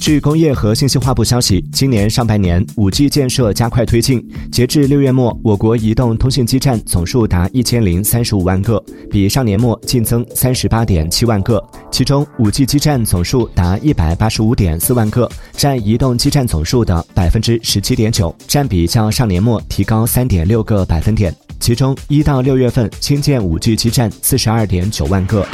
据工业和信息化部消息，今年上半年，5G 建设加快推进。截至六月末，我国移动通信基站总数达一千零三十五万个，比上年末净增三十八点七万个。其中，5G 基站总数达一百八十五点四万个，占移动基站总数的百分之十七点九，占比较上年末提高三点六个百分点。其中，一到六月份新建 5G 基站四十二点九万个。